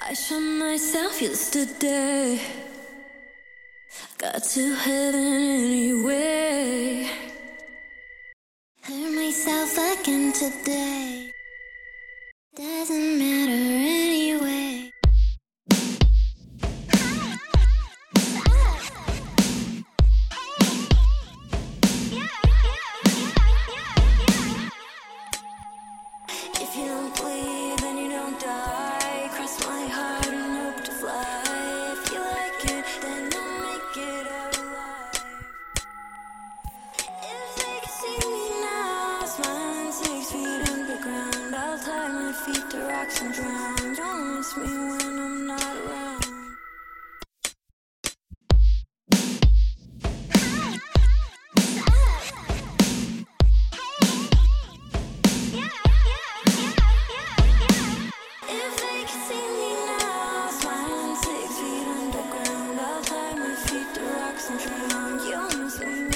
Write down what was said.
I shot myself yesterday. Got to heaven anyway. Hurt myself again today. If you don't bleed, then you don't die. Cross my heart and hope to fly. If you like it, then I'll make it alive. If they can see me now, smiling six feet underground, I'll tie my feet to rocks and drown. Don't miss me when Sometimes we